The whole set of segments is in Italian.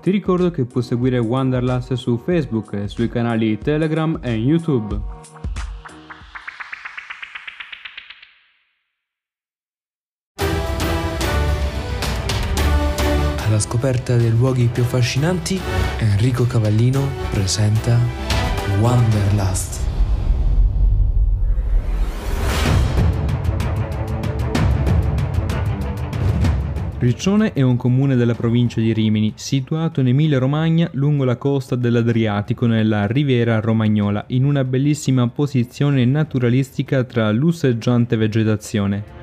Ti ricordo che puoi seguire Wanderlust su Facebook e sui canali Telegram e YouTube. Alla scoperta dei luoghi più affascinanti, Enrico Cavallino presenta Wanderlust. Riccione è un comune della provincia di Rimini, situato in Emilia-Romagna lungo la costa dell'Adriatico nella Riviera Romagnola, in una bellissima posizione naturalistica tra lussureggiante vegetazione.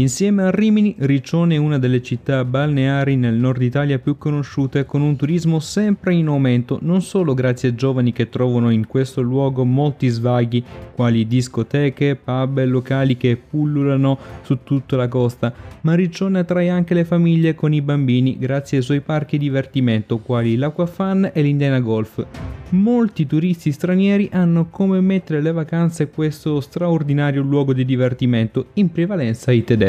Insieme a Rimini, Riccione è una delle città balneari nel nord Italia più conosciute con un turismo sempre in aumento, non solo grazie ai giovani che trovano in questo luogo molti svaghi, quali discoteche, pub e locali che pullulano su tutta la costa, ma Riccione attrae anche le famiglie con i bambini grazie ai suoi parchi divertimento quali l'Aquafan e l'Indiana Golf. Molti turisti stranieri hanno come mettere le vacanze questo straordinario luogo di divertimento, in prevalenza i tedeschi.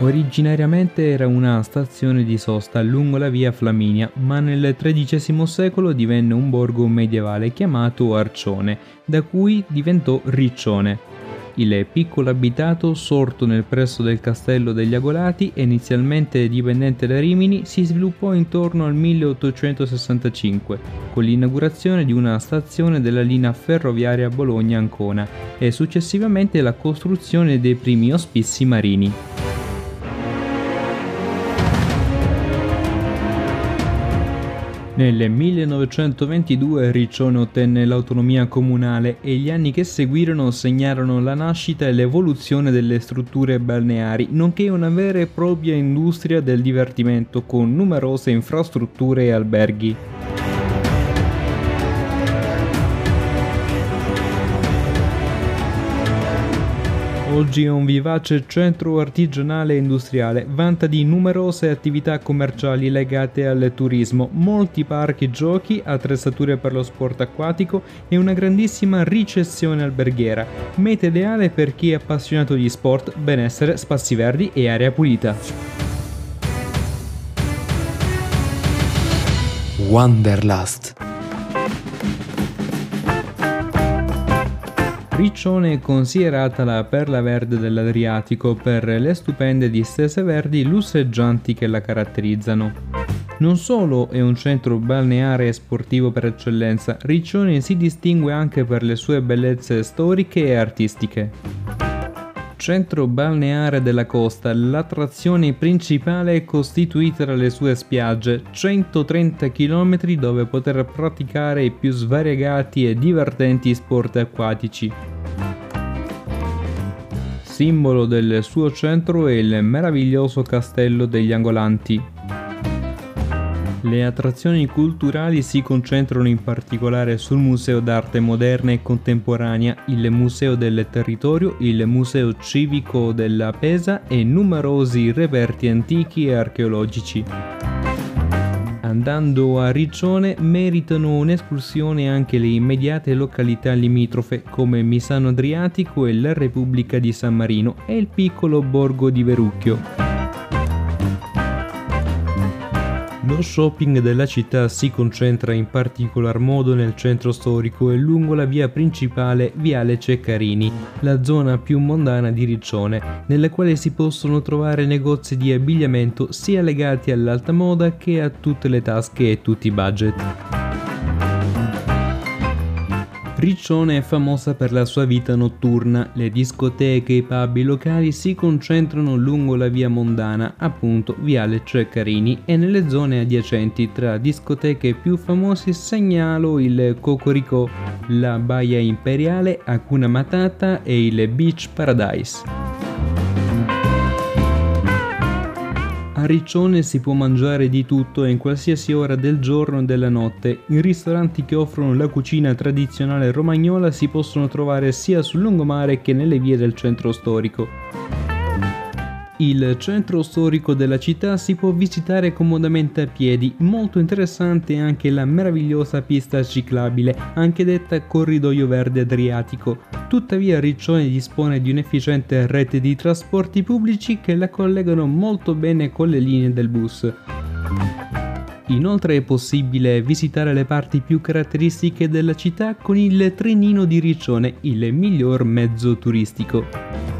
Originariamente era una stazione di sosta lungo la via Flaminia, ma nel XIII secolo divenne un borgo medievale chiamato Arcione, da cui diventò Riccione. Il piccolo abitato, sorto nel presso del castello degli Agolati e inizialmente dipendente da Rimini, si sviluppò intorno al 1865, con l'inaugurazione di una stazione della linea ferroviaria Bologna-Ancona e successivamente la costruzione dei primi ospizi marini. Nel 1922 Riccione ottenne l'autonomia comunale e gli anni che seguirono segnarono la nascita e l'evoluzione delle strutture balneari, nonché una vera e propria industria del divertimento con numerose infrastrutture e alberghi. Oggi è un vivace centro artigianale e industriale, vanta di numerose attività commerciali legate al turismo, molti parchi giochi, attrezzature per lo sport acquatico e una grandissima ricezione alberghiera, meta ideale per chi è appassionato di sport, benessere, spazi verdi e aria pulita. Wanderlust. Riccione è considerata la perla verde dell'Adriatico per le stupende distese verdi lusseggianti che la caratterizzano. Non solo è un centro balneare e sportivo per eccellenza, Riccione si distingue anche per le sue bellezze storiche e artistiche centro balneare della costa, l'attrazione principale è costituita dalle sue spiagge, 130 km dove poter praticare i più svariegati e divertenti sport acquatici. Simbolo del suo centro è il meraviglioso castello degli Angolanti, le attrazioni culturali si concentrano in particolare sul Museo d'arte moderna e contemporanea, il Museo del Territorio, il Museo civico della Pesa e numerosi reperti antichi e archeologici. Andando a Riccione meritano un'escursione anche le immediate località limitrofe come Misano Adriatico e la Repubblica di San Marino e il piccolo borgo di Verucchio. Lo shopping della città si concentra in particolar modo nel centro storico e lungo la via principale Viale Ceccarini, la zona più mondana di Riccione, nella quale si possono trovare negozi di abbigliamento sia legati all'alta moda che a tutte le tasche e tutti i budget. Riccione è famosa per la sua vita notturna, le discoteche e i pub locali si concentrano lungo la via Mondana, appunto Viale Ceccarini, e nelle zone adiacenti tra discoteche più famose segnalo il Cocorico, la Baia Imperiale, Hakuna Matata e il Beach Paradise. A Riccione si può mangiare di tutto e in qualsiasi ora del giorno e della notte. I ristoranti che offrono la cucina tradizionale romagnola si possono trovare sia sul lungomare che nelle vie del centro storico. Il centro storico della città si può visitare comodamente a piedi, molto interessante anche la meravigliosa pista ciclabile, anche detta corridoio verde adriatico. Tuttavia Riccione dispone di un'efficiente rete di trasporti pubblici che la collegano molto bene con le linee del bus. Inoltre è possibile visitare le parti più caratteristiche della città con il trenino di Riccione, il miglior mezzo turistico.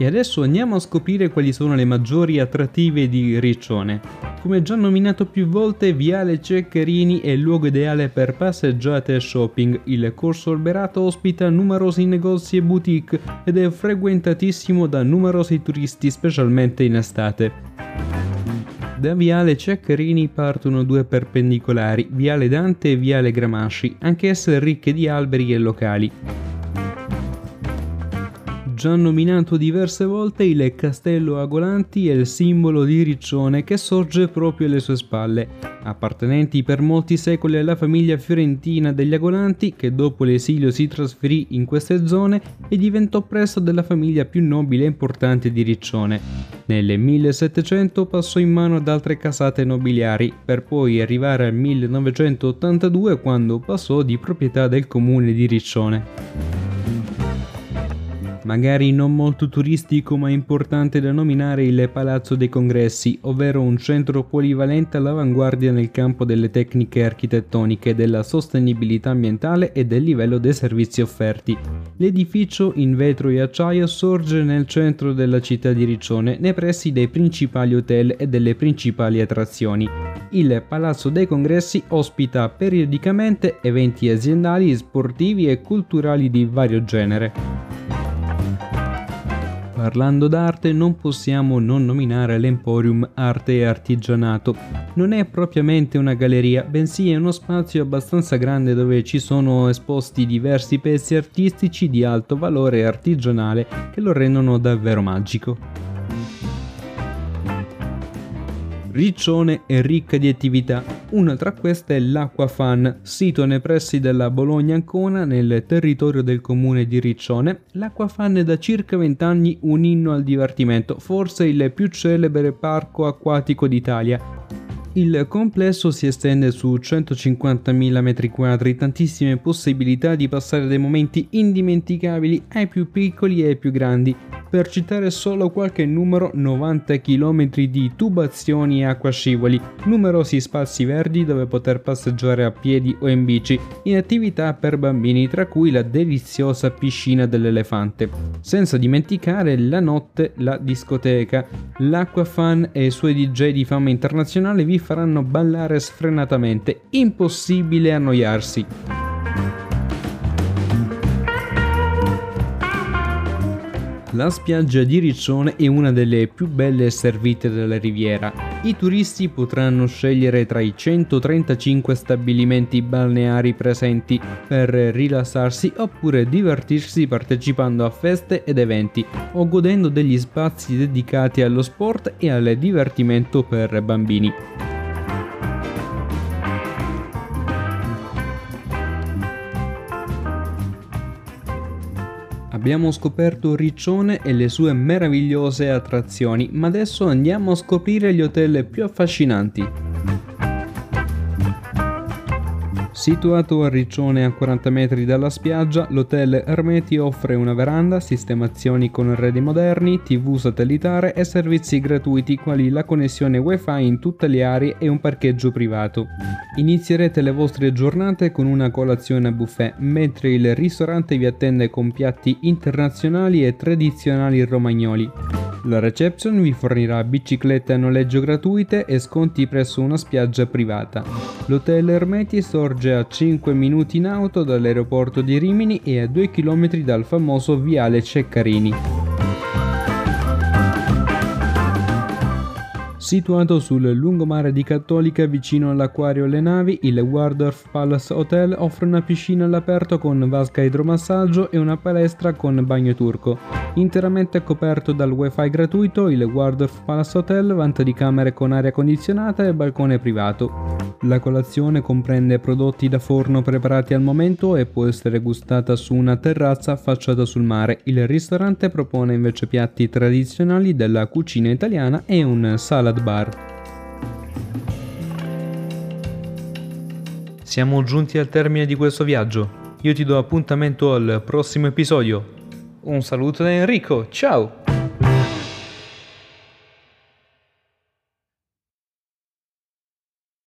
E adesso andiamo a scoprire quali sono le maggiori attrattive di Riccione. Come già nominato più volte, Viale Ceccherini è il luogo ideale per passeggiate e shopping. Il corso alberato ospita numerosi negozi e boutique ed è frequentatissimo da numerosi turisti, specialmente in estate. Da Viale Ceccherini partono due perpendicolari, Viale Dante e Viale Gramasci, anch'esse ricche di alberi e locali già nominato diverse volte, il castello Agolanti è il simbolo di Riccione che sorge proprio alle sue spalle. Appartenenti per molti secoli alla famiglia fiorentina degli Agolanti, che dopo l'esilio si trasferì in queste zone e diventò presto della famiglia più nobile e importante di Riccione. Nel 1700 passò in mano ad altre casate nobiliari, per poi arrivare al 1982 quando passò di proprietà del comune di Riccione magari non molto turistico ma importante da nominare il Palazzo dei Congressi, ovvero un centro polivalente all'avanguardia nel campo delle tecniche architettoniche, della sostenibilità ambientale e del livello dei servizi offerti. L'edificio in vetro e acciaio sorge nel centro della città di Riccione, nei pressi dei principali hotel e delle principali attrazioni. Il Palazzo dei Congressi ospita periodicamente eventi aziendali, sportivi e culturali di vario genere. Parlando d'arte non possiamo non nominare l'Emporium Arte e Artigianato. Non è propriamente una galleria, bensì è uno spazio abbastanza grande dove ci sono esposti diversi pezzi artistici di alto valore artigianale che lo rendono davvero magico. Riccione è ricca di attività. Una tra queste è l'Acqua Fan, sito nei pressi della Bologna Ancona nel territorio del comune di Riccione. L'Acqua Fan è da circa 20 anni un inno al divertimento, forse il più celebre parco acquatico d'Italia. Il complesso si estende su 150.000 m2, tantissime possibilità di passare dei momenti indimenticabili ai più piccoli e ai più grandi. Per citare solo qualche numero, 90 km di tubazioni e acquascivoli, numerosi spazi verdi dove poter passeggiare a piedi o in bici, in attività per bambini tra cui la deliziosa piscina dell'elefante. Senza dimenticare la notte, la discoteca. L'Acquafan e i suoi DJ di fama internazionale vi faranno ballare sfrenatamente, impossibile annoiarsi. La spiaggia di Riccione è una delle più belle servite della riviera. I turisti potranno scegliere tra i 135 stabilimenti balneari presenti per rilassarsi oppure divertirsi partecipando a feste ed eventi o godendo degli spazi dedicati allo sport e al divertimento per bambini. Abbiamo scoperto Riccione e le sue meravigliose attrazioni, ma adesso andiamo a scoprire gli hotel più affascinanti. Situato a Riccione a 40 metri dalla spiaggia, l'hotel Ermeti offre una veranda, sistemazioni con arredi moderni, tv satellitare e servizi gratuiti quali la connessione wifi in tutte le aree e un parcheggio privato. Inizierete le vostre giornate con una colazione a buffet, mentre il ristorante vi attende con piatti internazionali e tradizionali romagnoli. La reception vi fornirà biciclette a noleggio gratuite e sconti presso una spiaggia privata. L'hotel Ermeti sorge a 5 minuti in auto dall'aeroporto di Rimini e a 2 km dal famoso viale Ceccarini. Situato sul lungomare di Cattolica vicino all'acquario Le Navi, il Waldorf Palace Hotel offre una piscina all'aperto con vasca idromassaggio e una palestra con bagno turco. Interamente coperto dal wifi gratuito, il Waldorf Palace Hotel vanta di camere con aria condizionata e balcone privato. La colazione comprende prodotti da forno preparati al momento e può essere gustata su una terrazza affacciata sul mare. Il ristorante propone invece piatti tradizionali della cucina italiana e un salad bar. Siamo giunti al termine di questo viaggio. Io ti do appuntamento al prossimo episodio. Un saluto da Enrico, ciao!